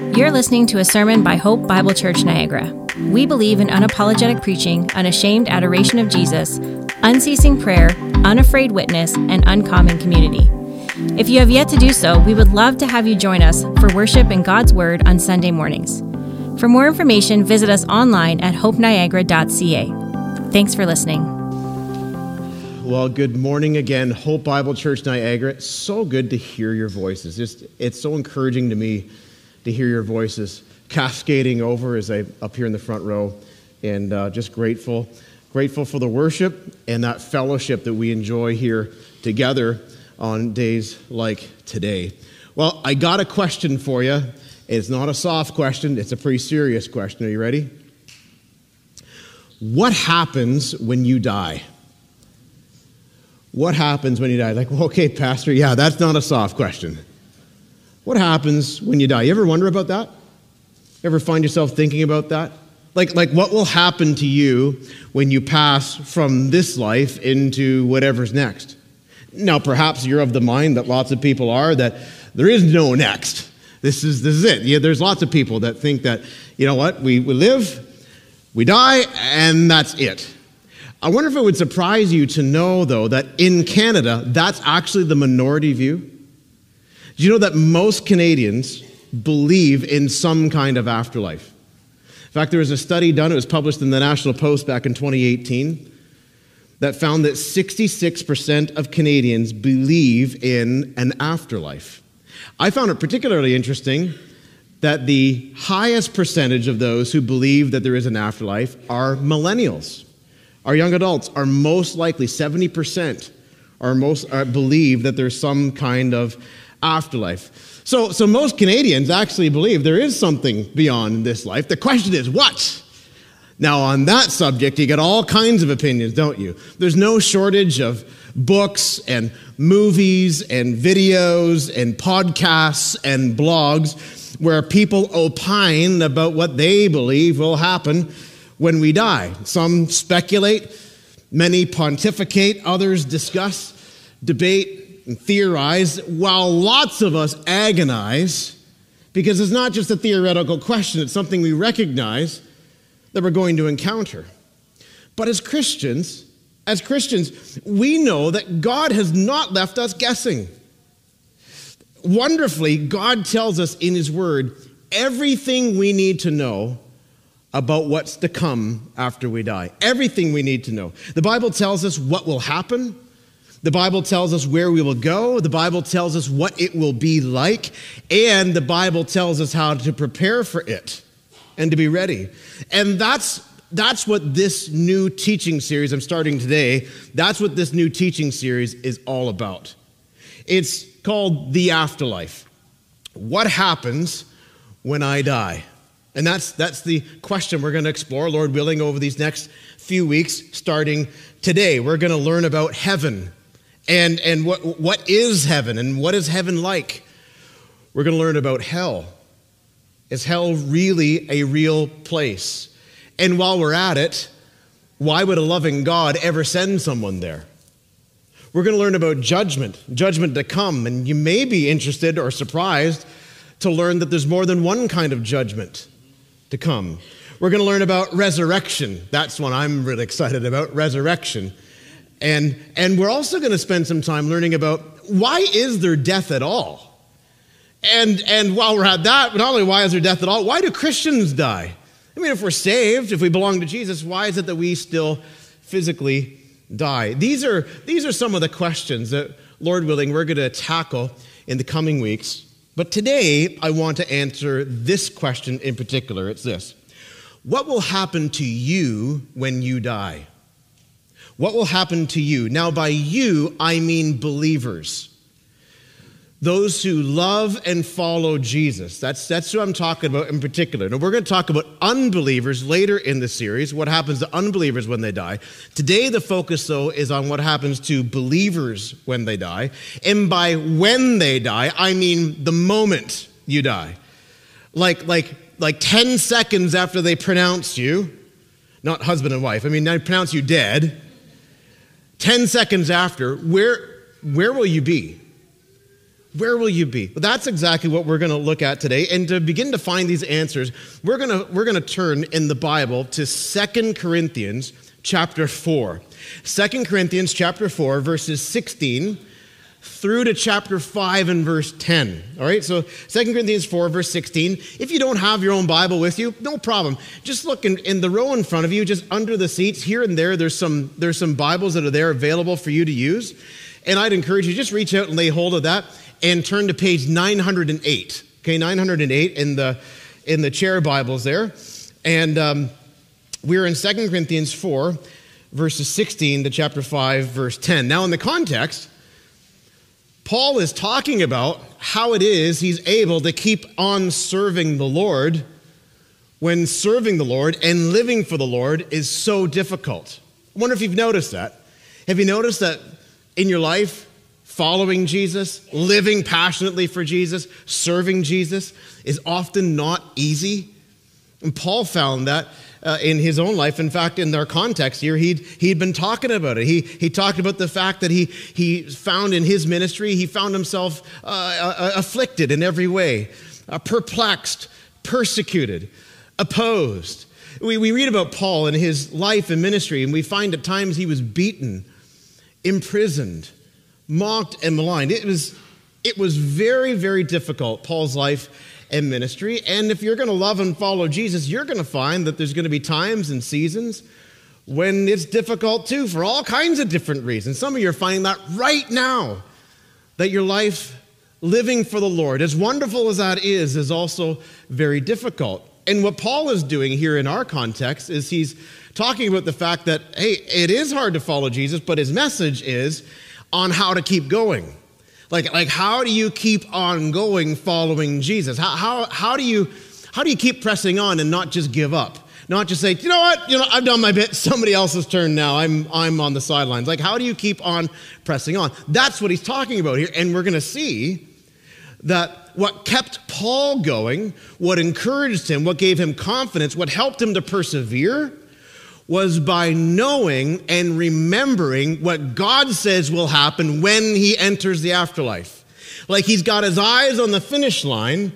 You're listening to a sermon by Hope Bible Church Niagara. We believe in unapologetic preaching, unashamed adoration of Jesus, unceasing prayer, unafraid witness, and uncommon community. If you have yet to do so, we would love to have you join us for worship in God's Word on Sunday mornings. For more information, visit us online at hopeniagara.ca. Thanks for listening. Well, good morning again, Hope Bible Church Niagara. It's so good to hear your voices. Just, it's so encouraging to me to hear your voices cascading over as I up here in the front row, and uh, just grateful, grateful for the worship and that fellowship that we enjoy here together on days like today. Well, I got a question for you. It's not a soft question; it's a pretty serious question. Are you ready? What happens when you die? What happens when you die? Like, well, okay, Pastor, yeah, that's not a soft question. What happens when you die? You ever wonder about that? Ever find yourself thinking about that? Like, like what will happen to you when you pass from this life into whatever's next? Now, perhaps you're of the mind that lots of people are that there is no next. This is, this is it. Yeah, there's lots of people that think that, you know what, we, we live, we die, and that's it. I wonder if it would surprise you to know, though, that in Canada, that's actually the minority view. Do you know that most Canadians believe in some kind of afterlife? In fact, there was a study done, it was published in the National Post back in 2018, that found that 66% of Canadians believe in an afterlife. I found it particularly interesting that the highest percentage of those who believe that there is an afterlife are millennials. Our young adults are most likely, 70%, are most are, believe that there's some kind of afterlife. So, so most Canadians actually believe there is something beyond this life. The question is, what? Now, on that subject, you get all kinds of opinions, don't you? There's no shortage of books and movies and videos and podcasts and blogs where people opine about what they believe will happen when we die. Some speculate, many pontificate, others discuss, debate, and theorize, while lots of us agonize because it's not just a theoretical question, it's something we recognize that we're going to encounter. But as Christians, as Christians, we know that God has not left us guessing. Wonderfully, God tells us in His Word everything we need to know about what's to come after we die. Everything we need to know. The Bible tells us what will happen. The Bible tells us where we will go. The Bible tells us what it will be like. And the Bible tells us how to prepare for it and to be ready. And that's, that's what this new teaching series I'm starting today, that's what this new teaching series is all about. It's called The Afterlife. What happens when I die? And that's, that's the question we're going to explore, Lord willing, over these next few weeks, starting today. We're going to learn about heaven and, and what, what is heaven and what is heaven like. We're going to learn about hell. Is hell really a real place? And while we're at it, why would a loving God ever send someone there? We're going to learn about judgment, judgment to come, and you may be interested or surprised to learn that there's more than one kind of judgment to come. We're going to learn about resurrection. That's one I'm really excited about resurrection. And, and we're also going to spend some time learning about why is there death at all? And, and while we're at that, not only why is there death at all, why do Christians die? I mean, if we're saved, if we belong to Jesus, why is it that we still physically die? These are, these are some of the questions that, Lord willing, we're going to tackle in the coming weeks. But today, I want to answer this question in particular. It's this What will happen to you when you die? What will happen to you? Now, by you, I mean believers those who love and follow Jesus. That's, that's who I'm talking about in particular. Now, we're going to talk about unbelievers later in the series, what happens to unbelievers when they die. Today, the focus, though, is on what happens to believers when they die. And by when they die, I mean the moment you die. Like, like, like 10 seconds after they pronounce you, not husband and wife, I mean, they pronounce you dead. 10 seconds after, where, where will you be? Where will you be? Well, that's exactly what we're going to look at today. And to begin to find these answers, we're going we're going to turn in the Bible to Second Corinthians chapter 4. 2 Corinthians chapter 4, verses 16 through to chapter 5 and verse 10. All right, so 2 Corinthians 4, verse 16. If you don't have your own Bible with you, no problem. Just look in, in the row in front of you, just under the seats, here and there, there's some, there's some Bibles that are there available for you to use. And I'd encourage you, just reach out and lay hold of that and turn to page 908. Okay, 908 in the, in the chair Bibles there. And um, we're in 2 Corinthians 4, verses 16 to chapter 5, verse 10. Now, in the context, Paul is talking about how it is he's able to keep on serving the Lord when serving the Lord and living for the Lord is so difficult. I wonder if you've noticed that. Have you noticed that in your life, following Jesus, living passionately for Jesus, serving Jesus is often not easy? And Paul found that uh, in his own life. In fact, in their context here, he'd, he'd been talking about it. He, he talked about the fact that he, he found in his ministry, he found himself uh, uh, afflicted in every way, uh, perplexed, persecuted, opposed. We, we read about Paul and his life and ministry, and we find at times he was beaten, imprisoned, mocked, and maligned. It was, it was very, very difficult, Paul's life and ministry. And if you're going to love and follow Jesus, you're going to find that there's going to be times and seasons when it's difficult too, for all kinds of different reasons. Some of you are finding that right now, that your life living for the Lord, as wonderful as that is, is also very difficult. And what Paul is doing here in our context is he's talking about the fact that, hey, it is hard to follow Jesus, but his message is on how to keep going. Like, like how do you keep on going following Jesus? How, how, how, do you, how do you keep pressing on and not just give up? Not just say, you know what, you know, I've done my bit, somebody else's turn now, I'm, I'm on the sidelines. Like, how do you keep on pressing on? That's what he's talking about here. And we're going to see that what kept Paul going, what encouraged him, what gave him confidence, what helped him to persevere was by knowing and remembering what God says will happen when he enters the afterlife. Like he's got his eyes on the finish line,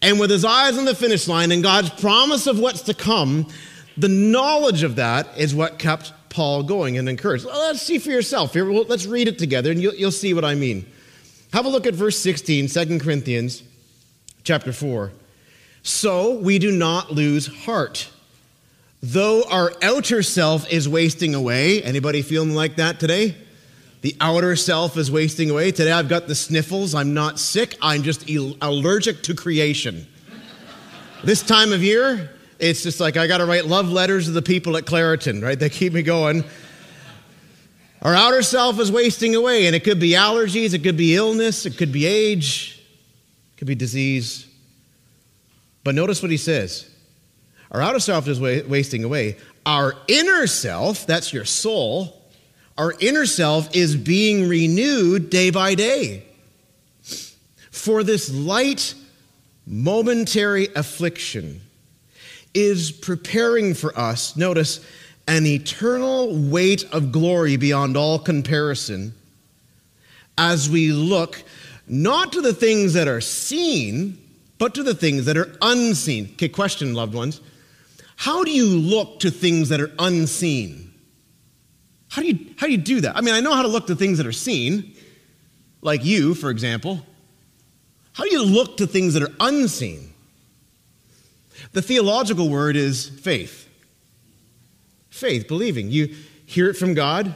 and with his eyes on the finish line and God's promise of what's to come, the knowledge of that is what kept Paul going and encouraged. Well, let's see for yourself. Here, let's read it together, and you'll, you'll see what I mean. Have a look at verse 16, 2 Corinthians chapter 4. So we do not lose heart. Though our outer self is wasting away, anybody feeling like that today? The outer self is wasting away. Today I've got the sniffles. I'm not sick. I'm just allergic to creation. this time of year, it's just like I got to write love letters to the people at Claritin, right? They keep me going. Our outer self is wasting away, and it could be allergies, it could be illness, it could be age, it could be disease. But notice what he says our outer self is wasting away. Our inner self, that's your soul, our inner self is being renewed day by day. For this light, momentary affliction is preparing for us, notice, an eternal weight of glory beyond all comparison as we look not to the things that are seen, but to the things that are unseen. Okay, question, loved ones. How do you look to things that are unseen? How do you, how do, you do that? I mean, I know how to look to things that are seen, like you, for example. How do you look to things that are unseen? The theological word is faith. Faith, believing. You hear it from God.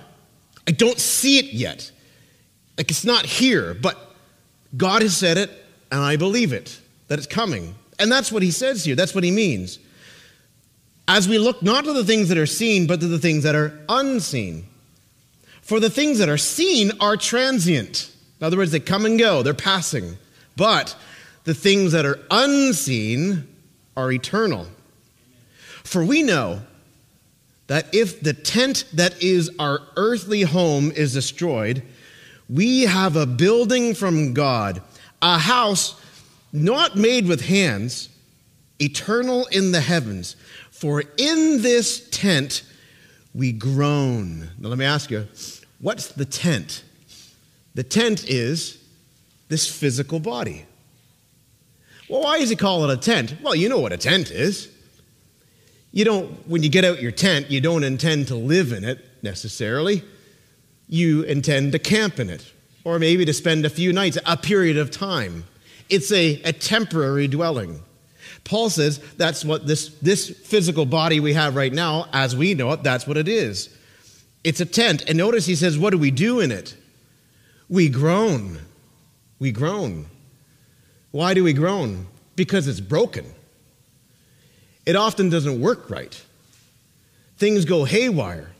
I don't see it yet. Like it's not here, but God has said it, and I believe it, that it's coming. And that's what he says here. That's what he means as we look not to the things that are seen, but to the things that are unseen. For the things that are seen are transient. In other words, they come and go, they're passing. But the things that are unseen are eternal. For we know that if the tent that is our earthly home is destroyed, we have a building from God, a house not made with hands, eternal in the heavens. For in this tent we groan. Now, let me ask you, what's the tent? The tent is this physical body. Well, why is he call it a tent? Well, you know what a tent is. You don't, when you get out your tent, you don't intend to live in it necessarily. You intend to camp in it, or maybe to spend a few nights, a period of time. It's a, a temporary dwelling. Paul says that's what this, this physical body we have right now, as we know it, that's what it is. It's a tent. And notice he says, What do we do in it? We groan. We groan. Why do we groan? Because it's broken. It often doesn't work right. Things go haywire.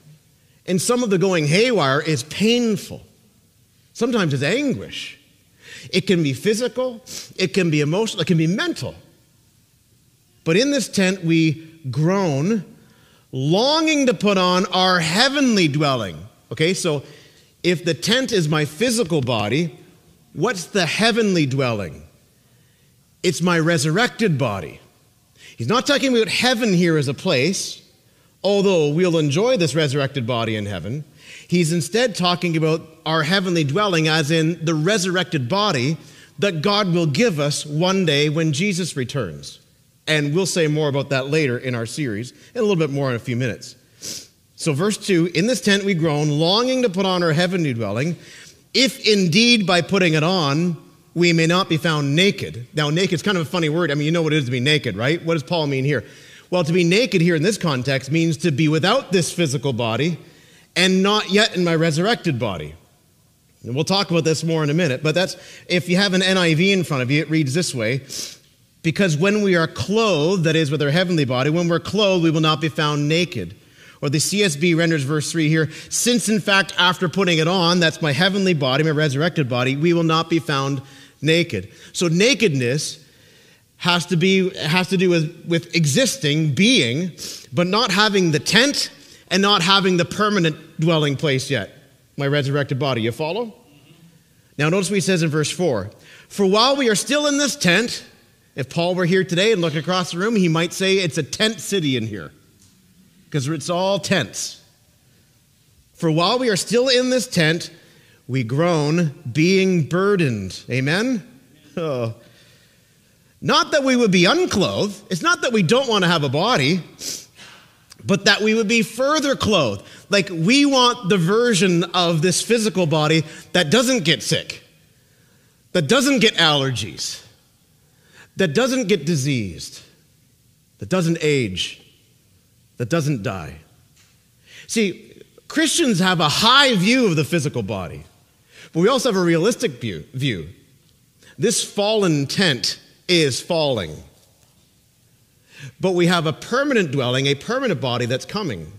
And some of the going haywire is painful. Sometimes it's anguish. It can be physical, it can be emotional, it can be mental. But in this tent, we groan, longing to put on our heavenly dwelling. Okay, so if the tent is my physical body, what's the heavenly dwelling? It's my resurrected body. He's not talking about heaven here as a place, although we'll enjoy this resurrected body in heaven. He's instead talking about our heavenly dwelling, as in the resurrected body that God will give us one day when Jesus returns. And we'll say more about that later in our series, and a little bit more in a few minutes. So, verse 2 In this tent we groan, longing to put on our heavenly dwelling, if indeed by putting it on, we may not be found naked. Now, naked is kind of a funny word. I mean, you know what it is to be naked, right? What does Paul mean here? Well, to be naked here in this context means to be without this physical body and not yet in my resurrected body. And we'll talk about this more in a minute, but that's if you have an NIV in front of you, it reads this way because when we are clothed, that is, with our heavenly body, when we're clothed, we will not be found naked. Or the CSB renders verse 3 here since, in fact, after putting it on, that's my heavenly body, my resurrected body, we will not be found naked. So nakedness has to be has to do with, with existing, being, but not having the tent and not having the permanent dwelling place yet. My resurrected body. You follow? Now notice what he says in verse 4. For while we are still in this tent, if Paul were here today and looked across the room, he might say it's a tent city in here. Because it's all tents. For while we are still in this tent, we groan, being burdened. Amen? Oh. Not that we would be unclothed. It's not that we don't want to have a body, but that we would be further clothed. Like we want the version of this physical body that doesn't get sick, that doesn't get allergies, that doesn't get diseased, that doesn't age, that doesn't die. See, Christians have a high view of the physical body. But we also have a realistic view. This fallen tent is falling. But we have a permanent dwelling, a permanent body that's coming.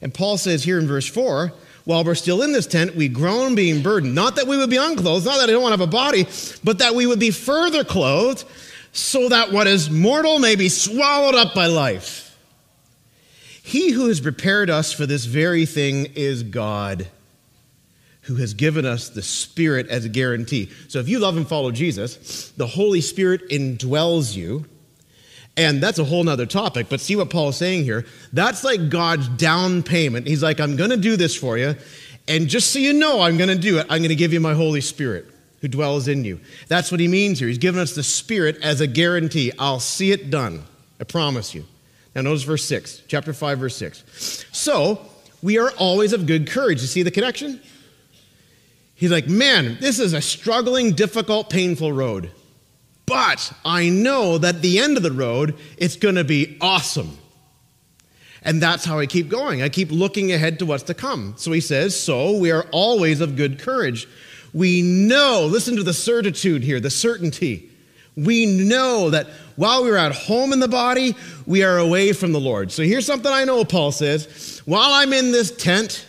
And Paul says here in verse 4 while we're still in this tent, we groan being burdened. Not that we would be unclothed, not that I don't want to have a body, but that we would be further clothed, so that what is mortal may be swallowed up by life. He who has prepared us for this very thing is God who has given us the Spirit as a guarantee. So if you love and follow Jesus, the Holy Spirit indwells you. And that's a whole nother topic, but see what Paul is saying here. That's like God's down payment. He's like, I'm going to do this for you. And just so you know, I'm going to do it. I'm going to give you my Holy Spirit who dwells in you. That's what he means here. He's given us the Spirit as a guarantee. I'll see it done. I promise you. Now, notice verse 6, chapter 5, verse 6. So, we are always of good courage. You see the connection? He's like, man, this is a struggling, difficult, painful road. But I know that the end of the road, it's going to be awesome. And that's how I keep going. I keep looking ahead to what's to come. So he says, So we are always of good courage. We know, listen to the certitude here, the certainty. We know that while we're at home in the body, we are away from the Lord. So here's something I know, Paul says. While I'm in this tent,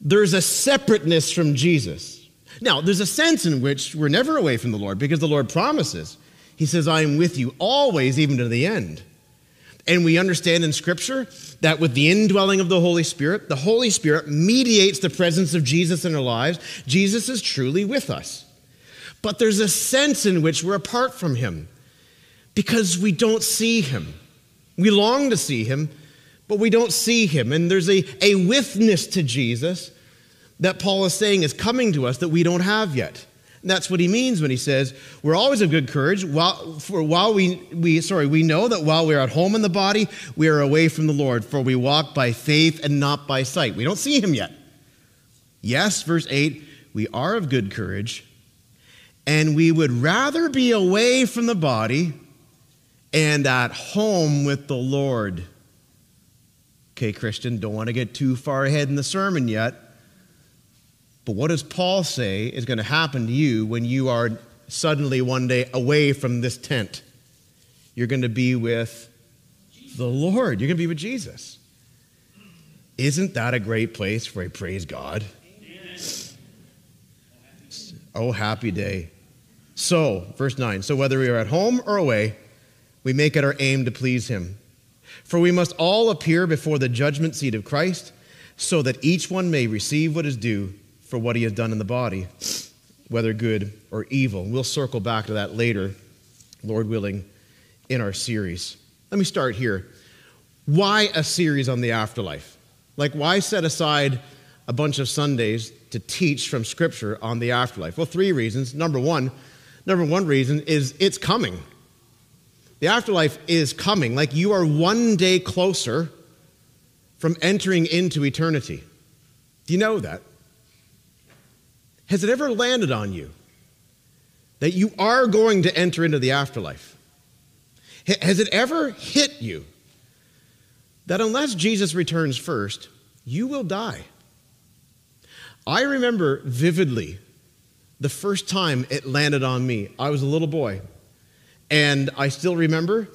there's a separateness from Jesus. Now, there's a sense in which we're never away from the Lord because the Lord promises. He says, I am with you always, even to the end. And we understand in Scripture that with the indwelling of the Holy Spirit, the Holy Spirit mediates the presence of Jesus in our lives. Jesus is truly with us. But there's a sense in which we're apart from Him because we don't see Him. We long to see Him, but we don't see him. And there's a, a withness to Jesus that Paul is saying is coming to us that we don't have yet. And that's what he means when he says, We're always of good courage. While, for while we, we, sorry, we know that while we are at home in the body, we are away from the Lord, for we walk by faith and not by sight. We don't see him yet. Yes, verse 8, we are of good courage, and we would rather be away from the body and at home with the Lord. Okay, Christian, don't want to get too far ahead in the sermon yet. But what does Paul say is going to happen to you when you are suddenly one day away from this tent? You're going to be with the Lord. You're going to be with Jesus. Isn't that a great place for a praise God? Oh, happy day. So, verse 9 so whether we are at home or away, we make it our aim to please him. For we must all appear before the judgment seat of Christ, so that each one may receive what is due for what he has done in the body, whether good or evil. We'll circle back to that later, Lord willing, in our series. Let me start here. Why a series on the afterlife? Like, why set aside a bunch of Sundays to teach from Scripture on the afterlife? Well, three reasons. Number one, number one reason is it's coming. The afterlife is coming. Like you are one day closer from entering into eternity. Do you know that? Has it ever landed on you that you are going to enter into the afterlife? Has it ever hit you that unless Jesus returns first, you will die? I remember vividly the first time it landed on me. I was a little boy. And I still remember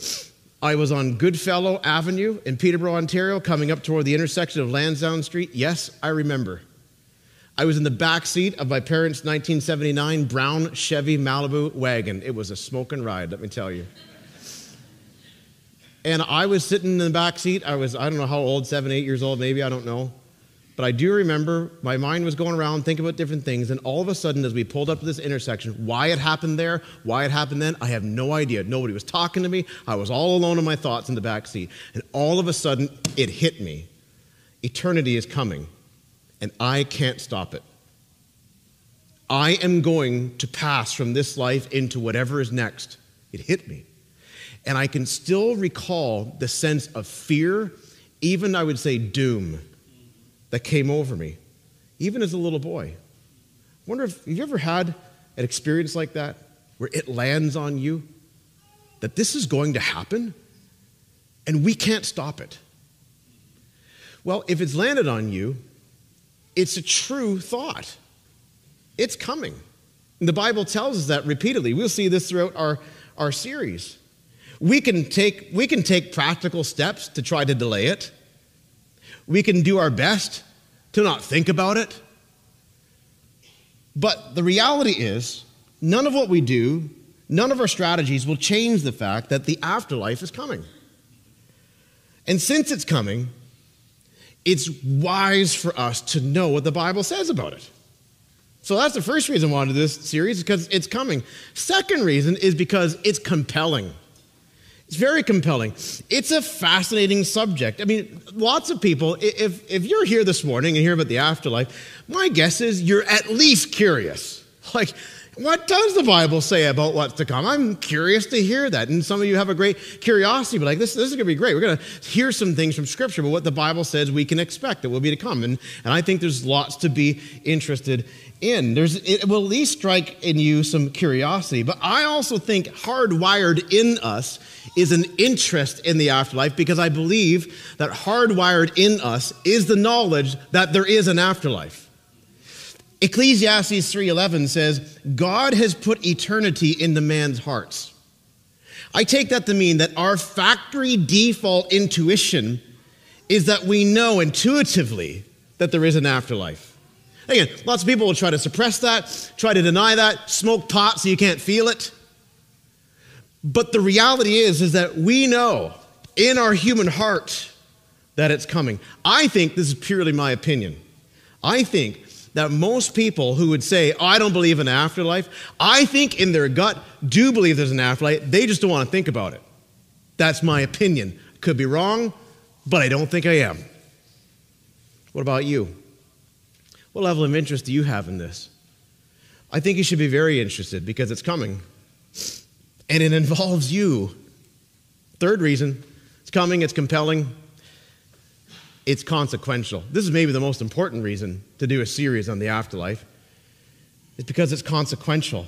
I was on Goodfellow Avenue in Peterborough, Ontario, coming up toward the intersection of Lansdowne Street. Yes, I remember. I was in the back seat of my parents' 1979 brown Chevy Malibu wagon. It was a smoking ride, let me tell you. And I was sitting in the back seat. I was, I don't know how old, seven, eight years old, maybe, I don't know. But I do remember my mind was going around thinking about different things, and all of a sudden, as we pulled up to this intersection, why it happened there, why it happened then, I have no idea. Nobody was talking to me. I was all alone in my thoughts in the back seat. And all of a sudden, it hit me. Eternity is coming, and I can't stop it. I am going to pass from this life into whatever is next. It hit me. And I can still recall the sense of fear, even I would say doom that came over me, even as a little boy. I wonder if you ever had an experience like that where it lands on you that this is going to happen and we can't stop it. Well, if it's landed on you, it's a true thought. It's coming. And the Bible tells us that repeatedly. We'll see this throughout our, our series. We can, take, we can take practical steps to try to delay it. We can do our best to not think about it. But the reality is, none of what we do, none of our strategies will change the fact that the afterlife is coming. And since it's coming, it's wise for us to know what the Bible says about it. So that's the first reason why I wanted this series, because it's coming. Second reason is because it's compelling. It's very compelling. It's a fascinating subject. I mean, lots of people, if, if you're here this morning and hear about the afterlife, my guess is you're at least curious. Like, what does the Bible say about what's to come? I'm curious to hear that. And some of you have a great curiosity, but like, this, this is going to be great. We're going to hear some things from Scripture, but what the Bible says we can expect that will be to come. And, and I think there's lots to be interested in. There's, it will at least strike in you some curiosity. But I also think hardwired in us is an interest in the afterlife because I believe that hardwired in us is the knowledge that there is an afterlife. Ecclesiastes 3:11 says, "God has put eternity in the man's hearts." I take that to mean that our factory default intuition is that we know intuitively that there is an afterlife. Again, lots of people will try to suppress that, try to deny that, smoke pot so you can't feel it. But the reality is is that we know in our human heart that it's coming. I think this is purely my opinion. I think that most people who would say, oh, I don't believe in an afterlife, I think in their gut do believe there's an afterlife. They just don't want to think about it. That's my opinion. Could be wrong, but I don't think I am. What about you? What level of interest do you have in this? I think you should be very interested because it's coming. And it involves you. Third reason it's coming, it's compelling, it's consequential. This is maybe the most important reason to do a series on the afterlife. It's because it's consequential.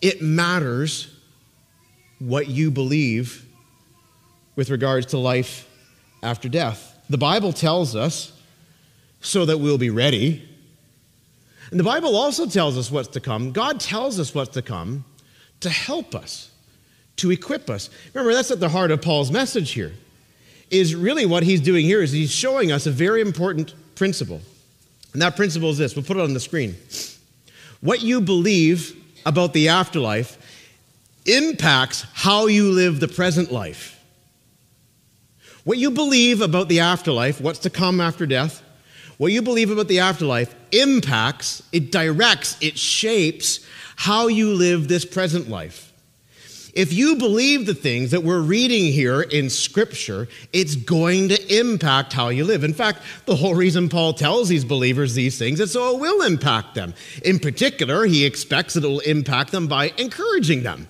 It matters what you believe with regards to life after death. The Bible tells us so that we'll be ready. And the Bible also tells us what's to come. God tells us what's to come to help us, to equip us. Remember, that's at the heart of Paul's message here. Is really what he's doing here is he's showing us a very important principle. And that principle is this. We'll put it on the screen. What you believe about the afterlife impacts how you live the present life. What you believe about the afterlife, what's to come after death, what you believe about the afterlife impacts, it directs, it shapes how you live this present life. If you believe the things that we're reading here in Scripture, it's going to impact how you live. In fact, the whole reason Paul tells these believers these things is so it will impact them. In particular, he expects that it will impact them by encouraging them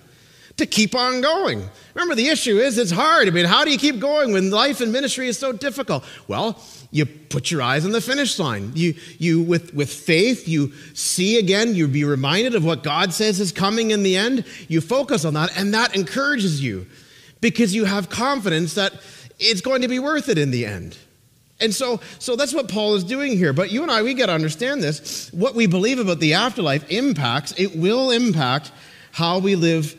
to keep on going. Remember, the issue is it's hard. I mean, how do you keep going when life and ministry is so difficult? Well, you put your eyes on the finish line. You, you with, with faith, you see again, you be reminded of what God says is coming in the end. You focus on that, and that encourages you because you have confidence that it's going to be worth it in the end. And so, so that's what Paul is doing here. But you and I, we got to understand this. What we believe about the afterlife impacts, it will impact how we live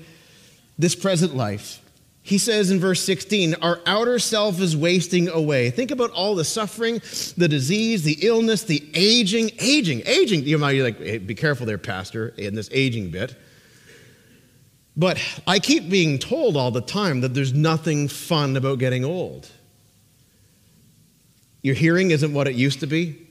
this present life. He says in verse 16, Our outer self is wasting away. Think about all the suffering, the disease, the illness, the aging. Aging, aging. You might be like, hey, be careful there, Pastor, in this aging bit. But I keep being told all the time that there's nothing fun about getting old. Your hearing isn't what it used to be.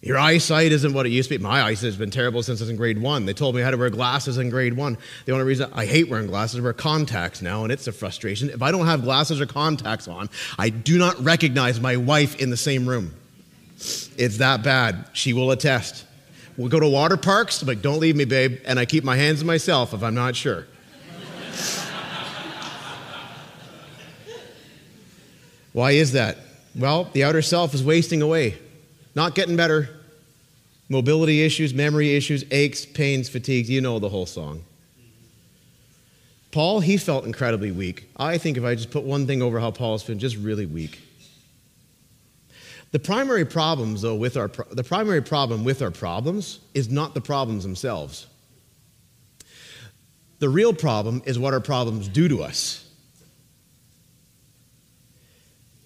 Your eyesight isn't what it used to be. My eyesight has been terrible since I was in grade one. They told me had to wear glasses in grade one. The only reason I hate wearing glasses, I wear contacts now, and it's a frustration. If I don't have glasses or contacts on, I do not recognize my wife in the same room. It's that bad. She will attest. We'll go to water parks. I'm like, don't leave me, babe. And I keep my hands to myself if I'm not sure. Why is that? Well, the outer self is wasting away. Not getting better. Mobility issues, memory issues, aches, pains, fatigues. You know the whole song. Paul, he felt incredibly weak. I think if I just put one thing over how Paul's been, just really weak. The primary problems, though, with our the primary problem with our problems is not the problems themselves. The real problem is what our problems do to us.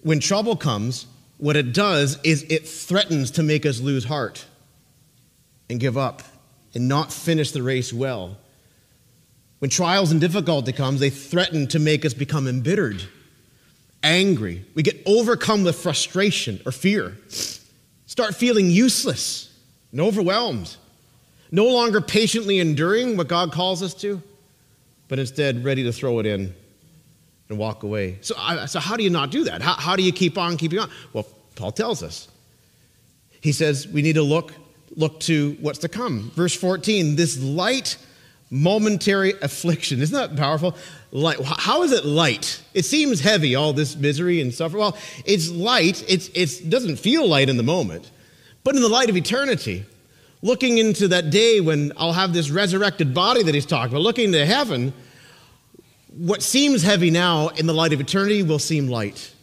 When trouble comes, what it does is it threatens to make us lose heart and give up and not finish the race well. When trials and difficulty comes, they threaten to make us become embittered, angry. We get overcome with frustration or fear. Start feeling useless and overwhelmed. No longer patiently enduring what God calls us to, but instead ready to throw it in and walk away. So, so how do you not do that? How, how do you keep on keeping on? Well, Paul tells us. He says we need to look, look to what's to come. Verse 14, this light momentary affliction. Isn't that powerful? Light. How is it light? It seems heavy, all this misery and suffering. Well, it's light. It's, it's, it doesn't feel light in the moment, but in the light of eternity, looking into that day when I'll have this resurrected body that he's talking about, looking to heaven, what seems heavy now in the light of eternity will seem light.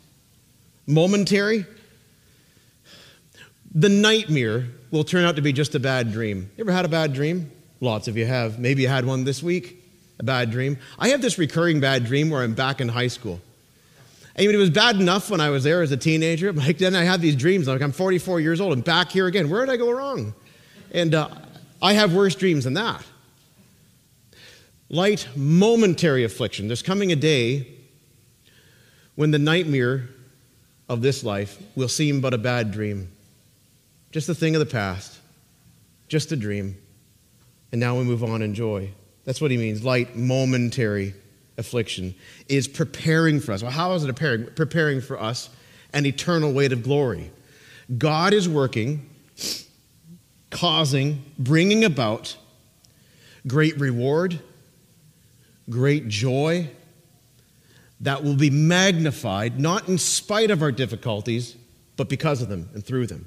Momentary. The nightmare will turn out to be just a bad dream. You ever had a bad dream? Lots of you have. Maybe you had one this week, a bad dream. I have this recurring bad dream where I'm back in high school. And it was bad enough when I was there as a teenager. Like then I have these dreams. Like I'm 44 years old and back here again. Where did I go wrong? And uh, I have worse dreams than that light, momentary affliction. There's coming a day when the nightmare of this life will seem but a bad dream, just a thing of the past, just a dream. And now we move on in joy. That's what he means. Light, momentary affliction is preparing for us. Well, how is it preparing? Preparing for us an eternal weight of glory. God is working, causing, bringing about great reward, great joy that will be magnified, not in spite of our difficulties, but because of them and through them.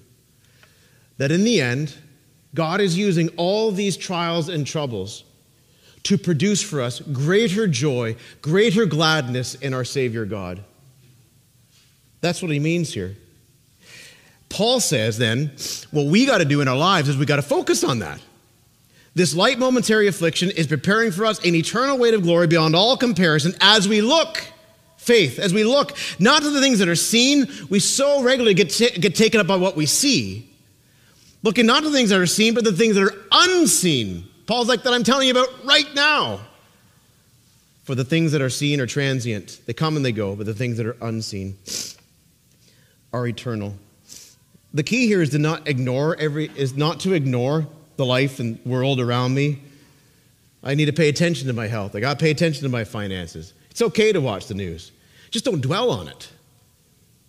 That in the end, God is using all these trials and troubles to produce for us greater joy, greater gladness in our Savior God. That's what he means here. Paul says then, what we got to do in our lives is we got to focus on that. This light momentary affliction is preparing for us an eternal weight of glory beyond all comparison as we look, faith, as we look not to the things that are seen, we so regularly get, t- get taken up by what we see. Looking not to the things that are seen, but the things that are unseen. Paul's like that I'm telling you about right now. For the things that are seen are transient, they come and they go, but the things that are unseen are eternal. The key here is to not ignore every is not to ignore the life and world around me. I need to pay attention to my health. I got to pay attention to my finances. It's okay to watch the news. Just don't dwell on it.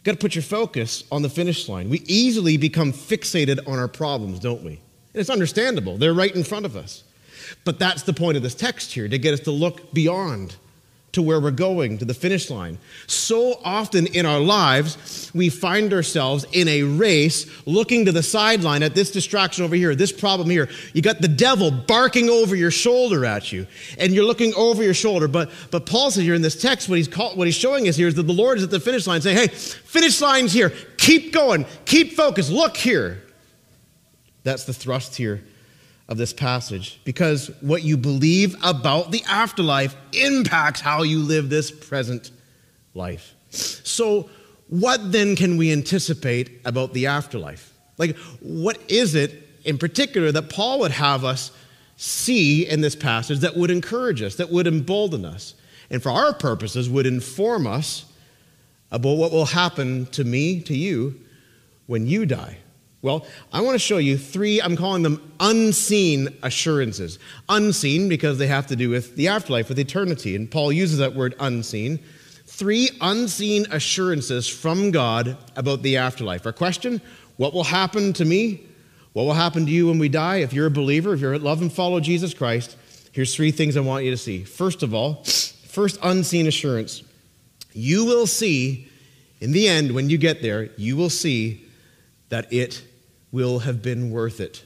Got to put your focus on the finish line. We easily become fixated on our problems, don't we? And it's understandable. They're right in front of us. But that's the point of this text here to get us to look beyond to where we're going, to the finish line. So often in our lives, we find ourselves in a race looking to the sideline at this distraction over here, this problem here. You got the devil barking over your shoulder at you, and you're looking over your shoulder. But, but Paul says here in this text, what he's, what he's showing us here is that the Lord is at the finish line saying, hey, finish line's here. Keep going. Keep focused. Look here. That's the thrust here of this passage because what you believe about the afterlife impacts how you live this present life. So, what then can we anticipate about the afterlife? Like, what is it in particular that Paul would have us see in this passage that would encourage us, that would embolden us, and for our purposes would inform us about what will happen to me, to you, when you die? Well, I want to show you three, I'm calling them unseen assurances. Unseen because they have to do with the afterlife, with eternity. And Paul uses that word unseen. Three unseen assurances from God about the afterlife. Our question what will happen to me? What will happen to you when we die? If you're a believer, if you're love and follow Jesus Christ, here's three things I want you to see. First of all, first unseen assurance. You will see, in the end, when you get there, you will see that it will have been worth it.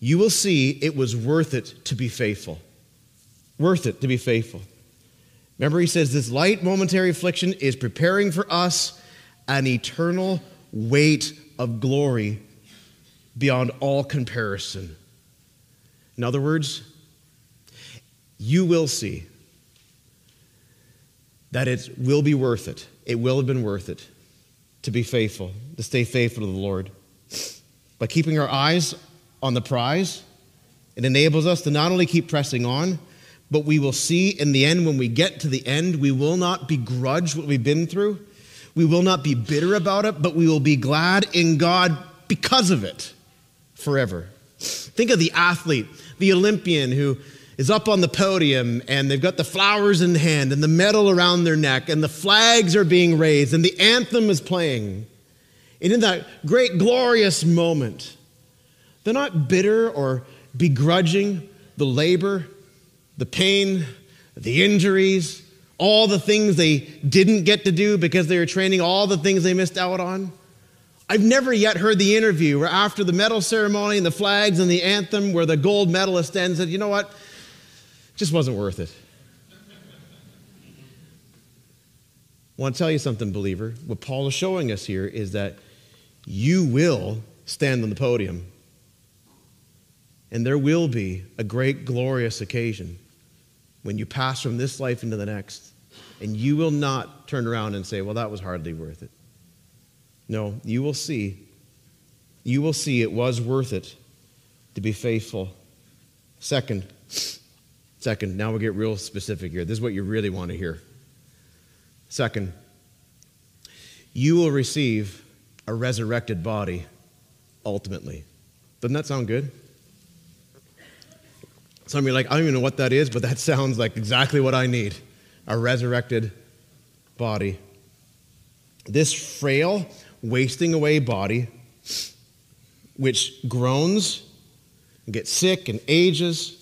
You will see it was worth it to be faithful. Worth it to be faithful. Remember, he says this light momentary affliction is preparing for us an eternal weight of glory beyond all comparison. In other words, you will see that it will be worth it. It will have been worth it to be faithful, to stay faithful to the Lord. By keeping our eyes on the prize, it enables us to not only keep pressing on, but we will see in the end, when we get to the end, we will not begrudge what we've been through. We will not be bitter about it, but we will be glad in God because of it forever. Think of the athlete, the Olympian who is up on the podium and they've got the flowers in hand and the medal around their neck and the flags are being raised and the anthem is playing. And in that great, glorious moment, they're not bitter or begrudging the labor, the pain, the injuries, all the things they didn't get to do because they were training, all the things they missed out on. I've never yet heard the interview where, after the medal ceremony and the flags and the anthem, where the gold medalist and said, You know what? Just wasn't worth it. I want to tell you something, believer. What Paul is showing us here is that you will stand on the podium, and there will be a great, glorious occasion when you pass from this life into the next, and you will not turn around and say, Well, that was hardly worth it. No, you will see. You will see it was worth it to be faithful. Second, Second, now we get real specific here. This is what you really want to hear. Second, you will receive a resurrected body ultimately. Doesn't that sound good? Some of you are like, I don't even know what that is, but that sounds like exactly what I need a resurrected body. This frail, wasting away body, which groans, and gets sick and ages,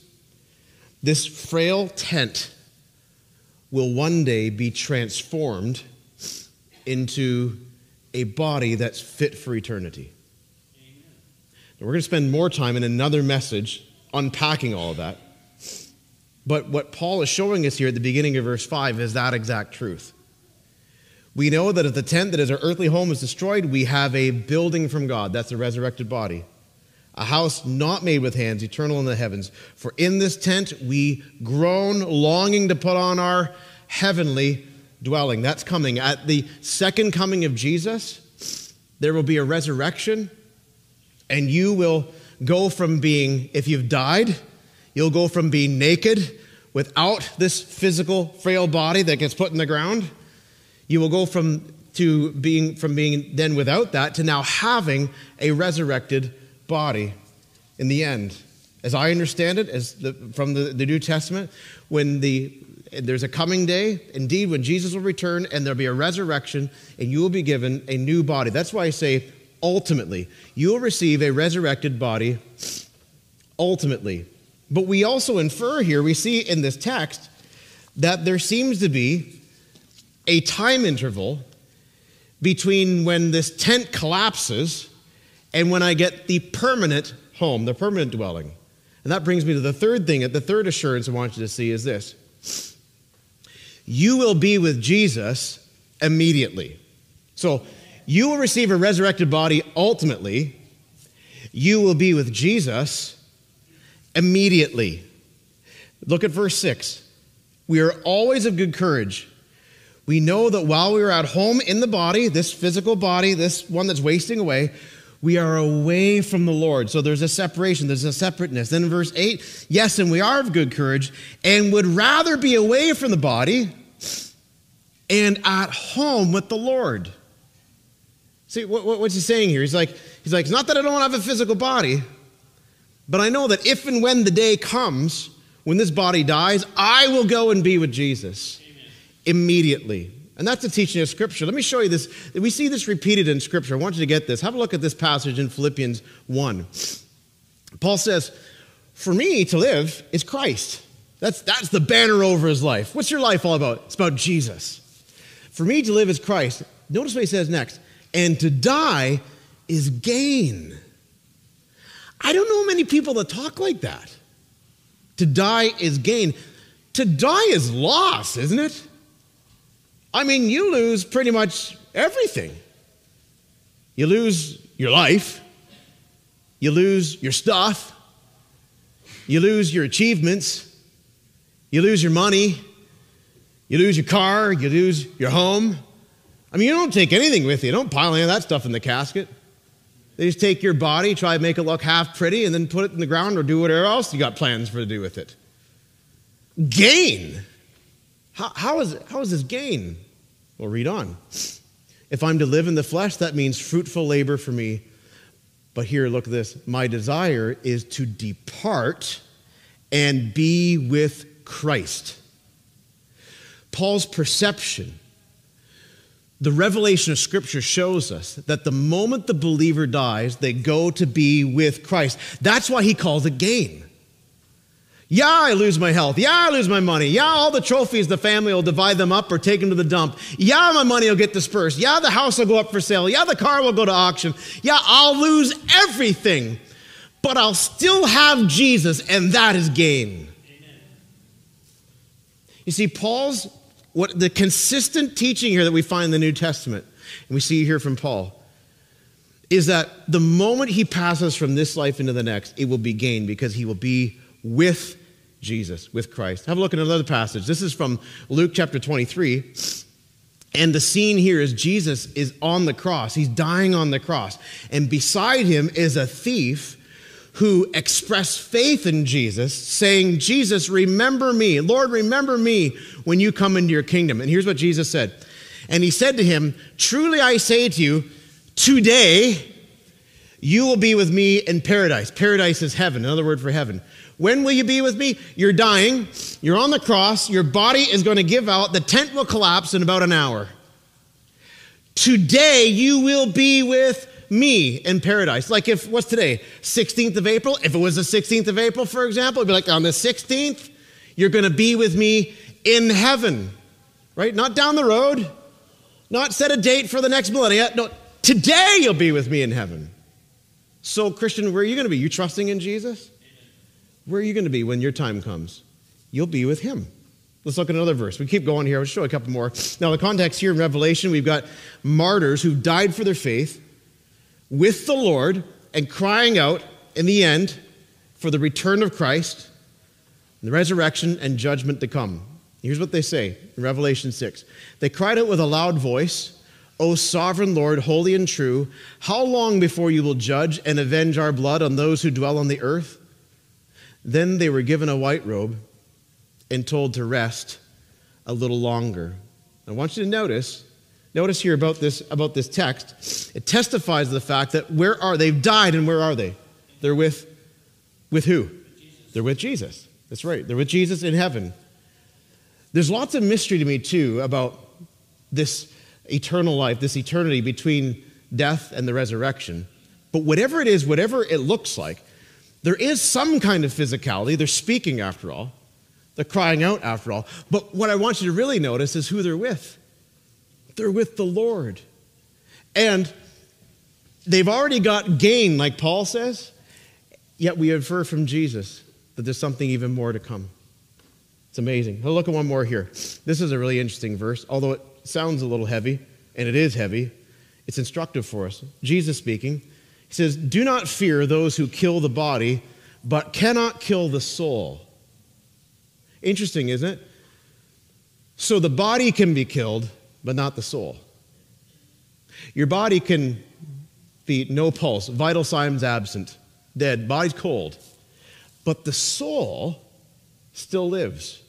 this frail tent will one day be transformed into a body that's fit for eternity. we're going to spend more time in another message unpacking all of that. But what Paul is showing us here at the beginning of verse 5 is that exact truth. We know that if the tent that is our earthly home is destroyed, we have a building from God. That's a resurrected body. A house not made with hands, eternal in the heavens. For in this tent we groan, longing to put on our heavenly dwelling. That's coming. At the second coming of Jesus, there will be a resurrection, and you will go from being, if you've died, you'll go from being naked without this physical, frail body that gets put in the ground. You will go from to being from being then without that to now having a resurrected body in the end. As I understand it, as the, from the, the New Testament, when the there's a coming day, indeed, when Jesus will return and there'll be a resurrection and you will be given a new body. That's why I say ultimately. You will receive a resurrected body ultimately. But we also infer here, we see in this text, that there seems to be a time interval between when this tent collapses and when I get the permanent home, the permanent dwelling. And that brings me to the third thing, the third assurance I want you to see is this you will be with Jesus immediately. So you will receive a resurrected body ultimately. You will be with Jesus immediately. Look at verse 6. We are always of good courage. We know that while we are at home in the body, this physical body, this one that's wasting away, we are away from the Lord. So there's a separation, there's a separateness. Then in verse 8, yes, and we are of good courage and would rather be away from the body and at home with the Lord. See, what, what's he saying here? He's like, he's like, it's not that I don't have a physical body, but I know that if and when the day comes, when this body dies, I will go and be with Jesus Amen. immediately. And that's the teaching of Scripture. Let me show you this. We see this repeated in Scripture. I want you to get this. Have a look at this passage in Philippians 1. Paul says, For me to live is Christ. That's, that's the banner over his life. What's your life all about? It's about Jesus. For me to live is Christ. Notice what he says next. And to die is gain. I don't know many people that talk like that. To die is gain. To die is loss, isn't it? I mean, you lose pretty much everything. You lose your life, you lose your stuff, you lose your achievements, you lose your money, you lose your car, you lose your home. I mean, you don't take anything with you. Don't pile any of that stuff in the casket. They just take your body, try to make it look half pretty, and then put it in the ground or do whatever else you got plans for to do with it. Gain. How, how, is, how is this gain? Well, read on. If I'm to live in the flesh, that means fruitful labor for me. But here, look at this. My desire is to depart and be with Christ. Paul's perception, the revelation of Scripture shows us that the moment the believer dies, they go to be with Christ. That's why he calls it gain. Yeah, I lose my health. Yeah, I lose my money. Yeah, all the trophies, the family will divide them up or take them to the dump. Yeah, my money will get dispersed. Yeah, the house will go up for sale. Yeah, the car will go to auction. Yeah, I'll lose everything, but I'll still have Jesus, and that is gain. Amen. You see, Paul's what the consistent teaching here that we find in the New Testament, and we see here from Paul, is that the moment he passes from this life into the next, it will be gain because he will be with Jesus, with Christ. Have a look at another passage. This is from Luke chapter 23. And the scene here is Jesus is on the cross. He's dying on the cross. And beside him is a thief who expressed faith in Jesus, saying, Jesus, remember me. Lord, remember me when you come into your kingdom. And here's what Jesus said. And he said to him, Truly I say to you, today you will be with me in paradise. Paradise is heaven, another word for heaven. When will you be with me? You're dying. You're on the cross. Your body is going to give out. The tent will collapse in about an hour. Today you will be with me in paradise. Like if, what's today? 16th of April? If it was the 16th of April, for example, it'd be like, on the 16th, you're going to be with me in heaven, right? Not down the road, not set a date for the next millennia. No, today you'll be with me in heaven. So, Christian, where are you going to be? You trusting in Jesus? Where are you going to be when your time comes? You'll be with him. Let's look at another verse. We keep going here. I'll show a couple more. Now, the context here in Revelation, we've got martyrs who died for their faith with the Lord and crying out in the end for the return of Christ, the resurrection, and judgment to come. Here's what they say in Revelation 6 They cried out with a loud voice, O sovereign Lord, holy and true, how long before you will judge and avenge our blood on those who dwell on the earth? Then they were given a white robe and told to rest a little longer. I want you to notice, notice here about this, about this text, it testifies to the fact that where are they've died and where are they? They're with with who? They're with Jesus. That's right. They're with Jesus in heaven. There's lots of mystery to me too about this eternal life, this eternity between death and the resurrection. But whatever it is, whatever it looks like, there is some kind of physicality. They're speaking after all. They're crying out after all. But what I want you to really notice is who they're with. They're with the Lord. And they've already got gain, like Paul says, yet we infer from Jesus that there's something even more to come. It's amazing. I'll look at one more here. This is a really interesting verse, although it sounds a little heavy, and it is heavy. It's instructive for us. Jesus speaking, he says, Do not fear those who kill the body, but cannot kill the soul. Interesting, isn't it? So the body can be killed, but not the soul. Your body can be no pulse, vital signs absent, dead, body's cold, but the soul still lives.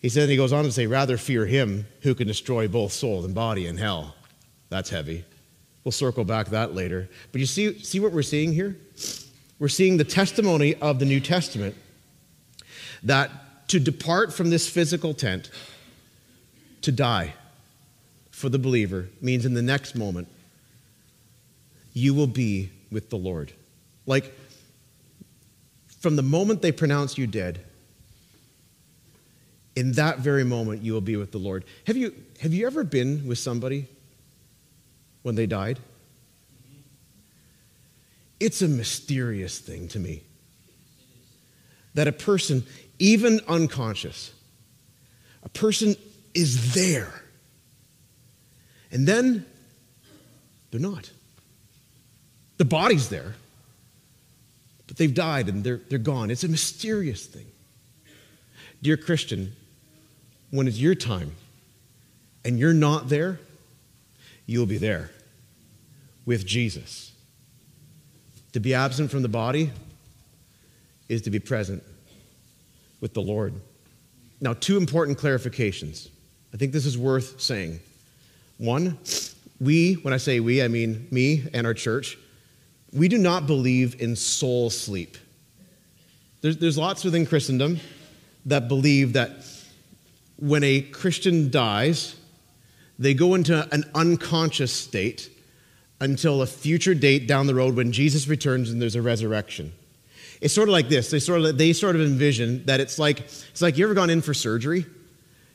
He said, he goes on to say, rather fear him who can destroy both soul and body in hell. That's heavy. We'll circle back that later. But you see, see what we're seeing here? We're seeing the testimony of the New Testament that to depart from this physical tent, to die for the believer, means in the next moment, you will be with the Lord. Like, from the moment they pronounce you dead, in that very moment you will be with the Lord. Have you, have you ever been with somebody when they died? It's a mysterious thing to me that a person, even unconscious, a person is there. And then they're not. The body's there, but they've died and they're, they're gone. It's a mysterious thing. Dear Christian, when it's your time and you're not there, you'll be there with Jesus. To be absent from the body is to be present with the Lord. Now, two important clarifications. I think this is worth saying. One, we, when I say we, I mean me and our church, we do not believe in soul sleep. There's, there's lots within Christendom that believe that when a Christian dies, they go into an unconscious state until a future date down the road when Jesus returns and there's a resurrection. It's sort of like this. They sort of, they sort of envision that it's like, it's like you ever gone in for surgery?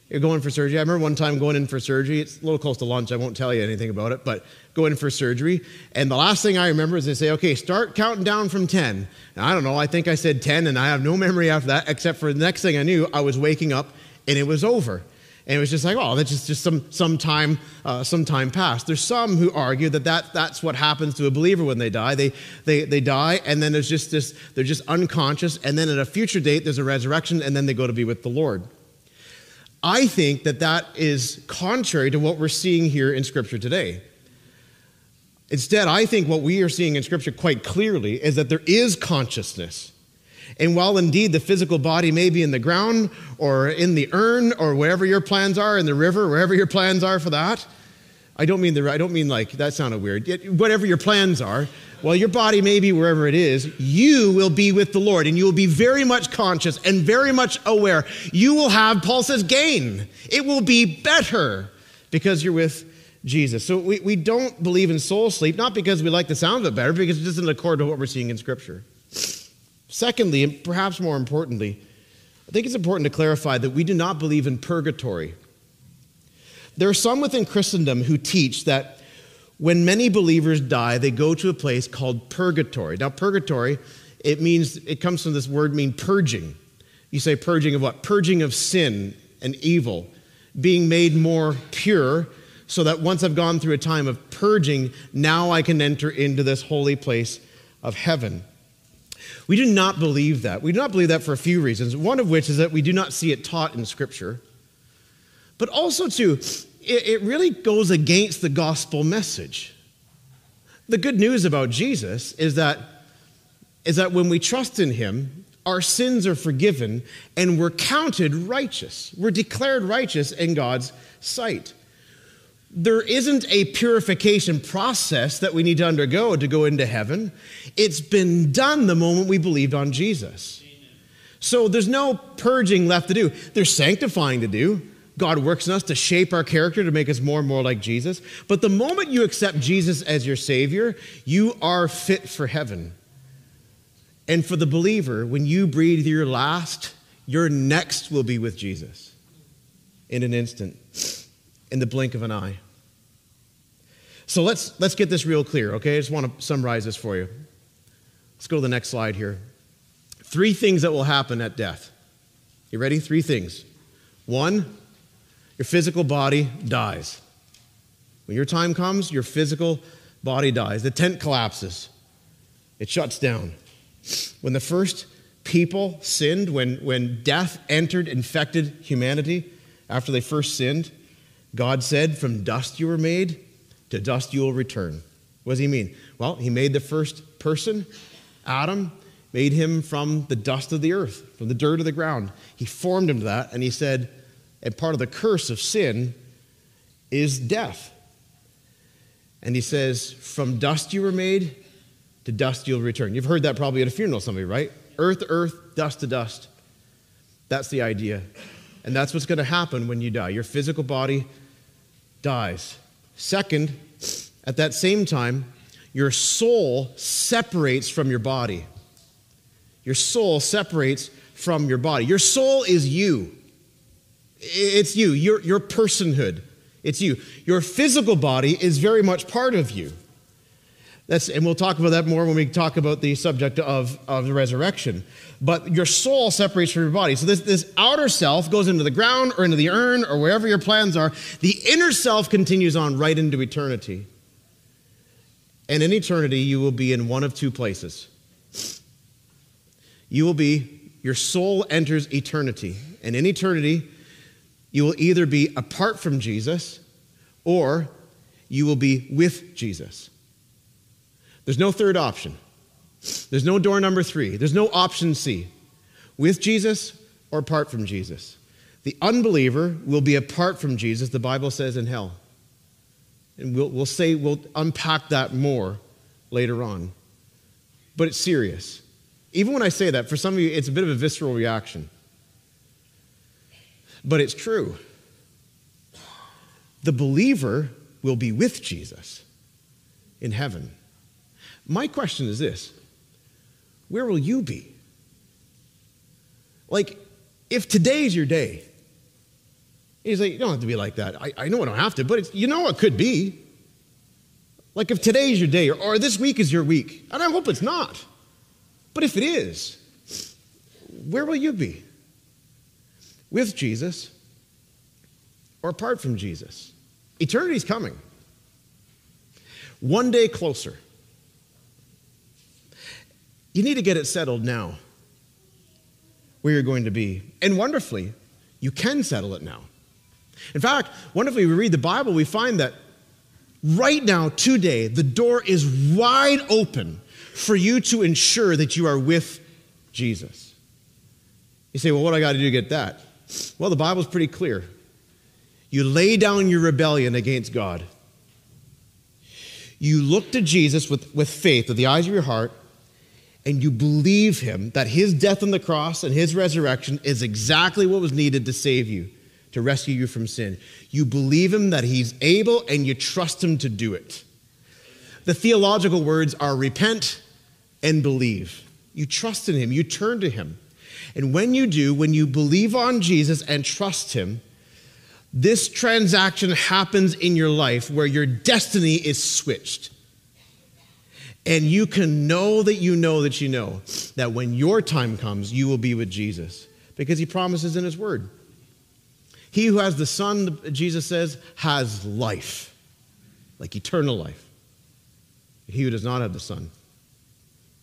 You're going for surgery. I remember one time going in for surgery. It's a little close to lunch. I won't tell you anything about it, but going in for surgery. And the last thing I remember is they say, okay, start counting down from 10. And I don't know. I think I said 10, and I have no memory after that, except for the next thing I knew, I was waking up and it was over. And it was just like, oh, that's just, just some, some, time, uh, some time passed. There's some who argue that, that that's what happens to a believer when they die. They, they, they die, and then there's just this, they're just unconscious, and then at a future date, there's a resurrection, and then they go to be with the Lord. I think that that is contrary to what we're seeing here in Scripture today. Instead, I think what we are seeing in Scripture quite clearly is that there is consciousness. And while indeed the physical body may be in the ground or in the urn or wherever your plans are, in the river, wherever your plans are for that, I don't mean the, I don't mean like, that sounded weird. Whatever your plans are, well, your body may be wherever it is, you will be with the Lord and you will be very much conscious and very much aware. You will have, Paul says, gain. It will be better because you're with Jesus. So we, we don't believe in soul sleep, not because we like the sound of it better, because it doesn't accord to what we're seeing in Scripture. Secondly, and perhaps more importantly, I think it's important to clarify that we do not believe in purgatory. There are some within Christendom who teach that when many believers die, they go to a place called purgatory. Now, purgatory, it means, it comes from this word mean purging. You say purging of what? Purging of sin and evil, being made more pure, so that once I've gone through a time of purging, now I can enter into this holy place of heaven. We do not believe that. We do not believe that for a few reasons. One of which is that we do not see it taught in Scripture. But also, too, it, it really goes against the gospel message. The good news about Jesus is that, is that when we trust in him, our sins are forgiven and we're counted righteous. We're declared righteous in God's sight. There isn't a purification process that we need to undergo to go into heaven. It's been done the moment we believed on Jesus. So there's no purging left to do. There's sanctifying to do. God works in us to shape our character to make us more and more like Jesus. But the moment you accept Jesus as your Savior, you are fit for heaven. And for the believer, when you breathe your last, your next will be with Jesus in an instant, in the blink of an eye. So let's, let's get this real clear, okay? I just want to summarize this for you. Let's go to the next slide here. Three things that will happen at death. You ready? Three things. One, your physical body dies. When your time comes, your physical body dies. The tent collapses, it shuts down. When the first people sinned, when, when death entered, infected humanity after they first sinned, God said, From dust you were made, to dust you will return. What does he mean? Well, he made the first person, Adam, made him from the dust of the earth, from the dirt of the ground. He formed him to that, and he said, and part of the curse of sin is death. And he says, From dust you were made, to dust you'll return. You've heard that probably at a funeral, somebody, right? Earth earth, dust to dust. That's the idea. And that's what's going to happen when you die. Your physical body dies. Second, at that same time, your soul separates from your body. Your soul separates from your body. Your soul is you. It's you, your, your personhood. It's you. Your physical body is very much part of you. That's, and we'll talk about that more when we talk about the subject of, of the resurrection. But your soul separates from your body. So this, this outer self goes into the ground or into the urn or wherever your plans are. The inner self continues on right into eternity. And in eternity, you will be in one of two places. You will be, your soul enters eternity. And in eternity, you will either be apart from Jesus or you will be with Jesus. There's no third option. There's no door number three. There's no option C. With Jesus or apart from Jesus. The unbeliever will be apart from Jesus, the Bible says, in hell. And we'll, we'll say, we'll unpack that more later on. But it's serious. Even when I say that, for some of you, it's a bit of a visceral reaction but it's true. The believer will be with Jesus in heaven. My question is this where will you be? Like, if today's your day, he's like, you don't have to be like that. I, I know I don't have to, but you know it could be. Like, if today's your day, or, or this week is your week, and I hope it's not, but if it is, where will you be? with Jesus or apart from Jesus. Eternity's coming. One day closer. You need to get it settled now where you're going to be. And wonderfully, you can settle it now. In fact, wonderfully, we read the Bible, we find that right now, today, the door is wide open for you to ensure that you are with Jesus. You say, well, what do I got to do to get that? Well, the Bible's pretty clear. You lay down your rebellion against God. You look to Jesus with, with faith, with the eyes of your heart, and you believe him that his death on the cross and his resurrection is exactly what was needed to save you, to rescue you from sin. You believe him that he's able and you trust him to do it. The theological words are repent and believe. You trust in him, you turn to him. And when you do, when you believe on Jesus and trust him, this transaction happens in your life where your destiny is switched. And you can know that you know that you know that when your time comes, you will be with Jesus because he promises in his word. He who has the Son, Jesus says, has life, like eternal life. He who does not have the Son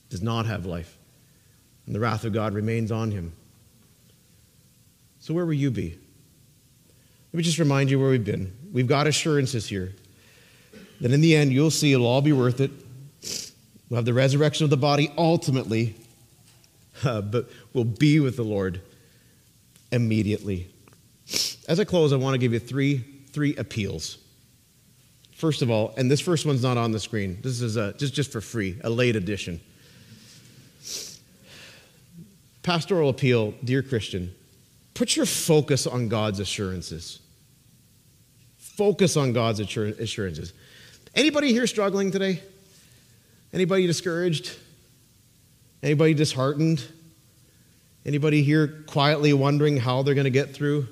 does not have life, and the wrath of God remains on him. So, where will you be? Let me just remind you where we've been. We've got assurances here that in the end, you'll see it'll all be worth it. We'll have the resurrection of the body ultimately, uh, but we'll be with the Lord immediately. As I close, I want to give you three, three appeals. First of all, and this first one's not on the screen. This is a, just, just for free, a late edition. Pastoral appeal, dear Christian, put your focus on God's assurances. Focus on God's assurances. Anybody here struggling today? Anybody discouraged? Anybody disheartened? Anybody here quietly wondering how they're going to get through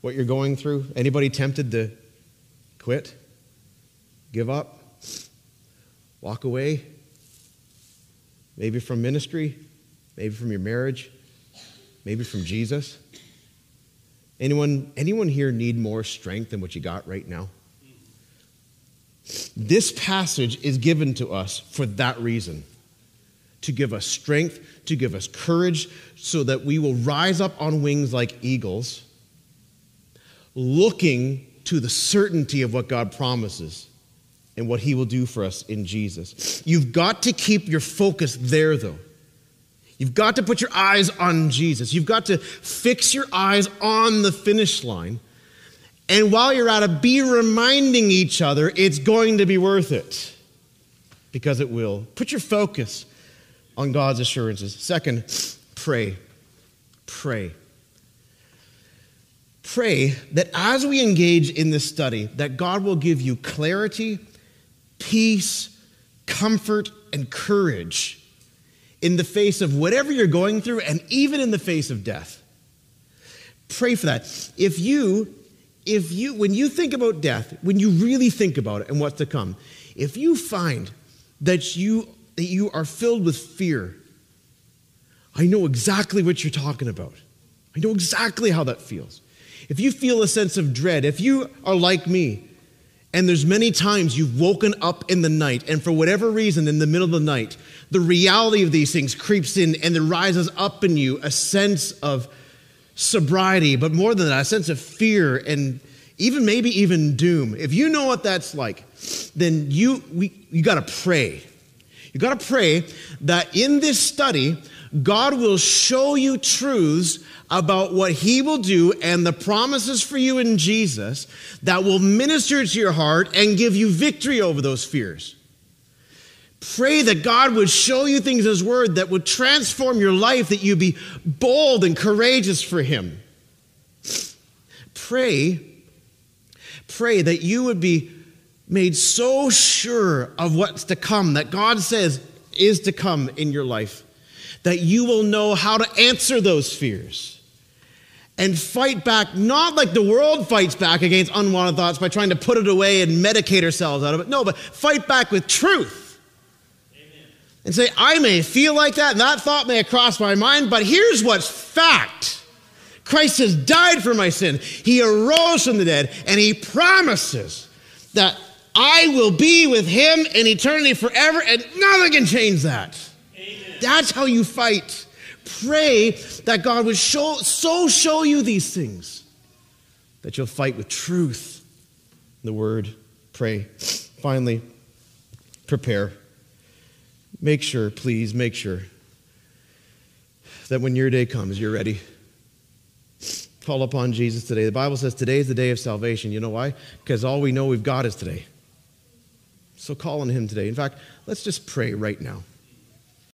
what you're going through? Anybody tempted to quit? Give up? Walk away? Maybe from ministry? Maybe from your marriage? Maybe from Jesus? Anyone, anyone here need more strength than what you got right now? This passage is given to us for that reason to give us strength, to give us courage, so that we will rise up on wings like eagles, looking to the certainty of what God promises and what He will do for us in Jesus. You've got to keep your focus there, though. You've got to put your eyes on Jesus. You've got to fix your eyes on the finish line. And while you're at it, be reminding each other it's going to be worth it because it will. Put your focus on God's assurances. Second, pray. Pray. Pray that as we engage in this study, that God will give you clarity, peace, comfort, and courage in the face of whatever you're going through and even in the face of death. Pray for that. If you if you when you think about death, when you really think about it and what's to come, if you find that you that you are filled with fear. I know exactly what you're talking about. I know exactly how that feels. If you feel a sense of dread, if you are like me, and there's many times you've woken up in the night, and for whatever reason, in the middle of the night, the reality of these things creeps in and there rises up in you a sense of sobriety, but more than that, a sense of fear and even maybe even doom. If you know what that's like, then you, we, you got to pray. You got to pray that in this study, God will show you truths about what He will do and the promises for you in Jesus that will minister to your heart and give you victory over those fears. Pray that God would show you things in His Word that would transform your life, that you be bold and courageous for Him. Pray, pray that you would be made so sure of what's to come, that God says is to come in your life, that you will know how to answer those fears and fight back, not like the world fights back against unwanted thoughts by trying to put it away and medicate ourselves out of it. No, but fight back with truth. And say, I may feel like that, and that thought may have crossed my mind, but here's what's fact. Christ has died for my sin. He arose from the dead, and he promises that I will be with him in eternity forever, and nothing can change that. Amen. That's how you fight. Pray that God would show, so show you these things that you'll fight with truth. The word, pray. Finally, prepare. Make sure, please, make sure that when your day comes, you're ready. Call upon Jesus today. The Bible says today is the day of salvation. You know why? Because all we know we've got is today. So call on him today. In fact, let's just pray right now.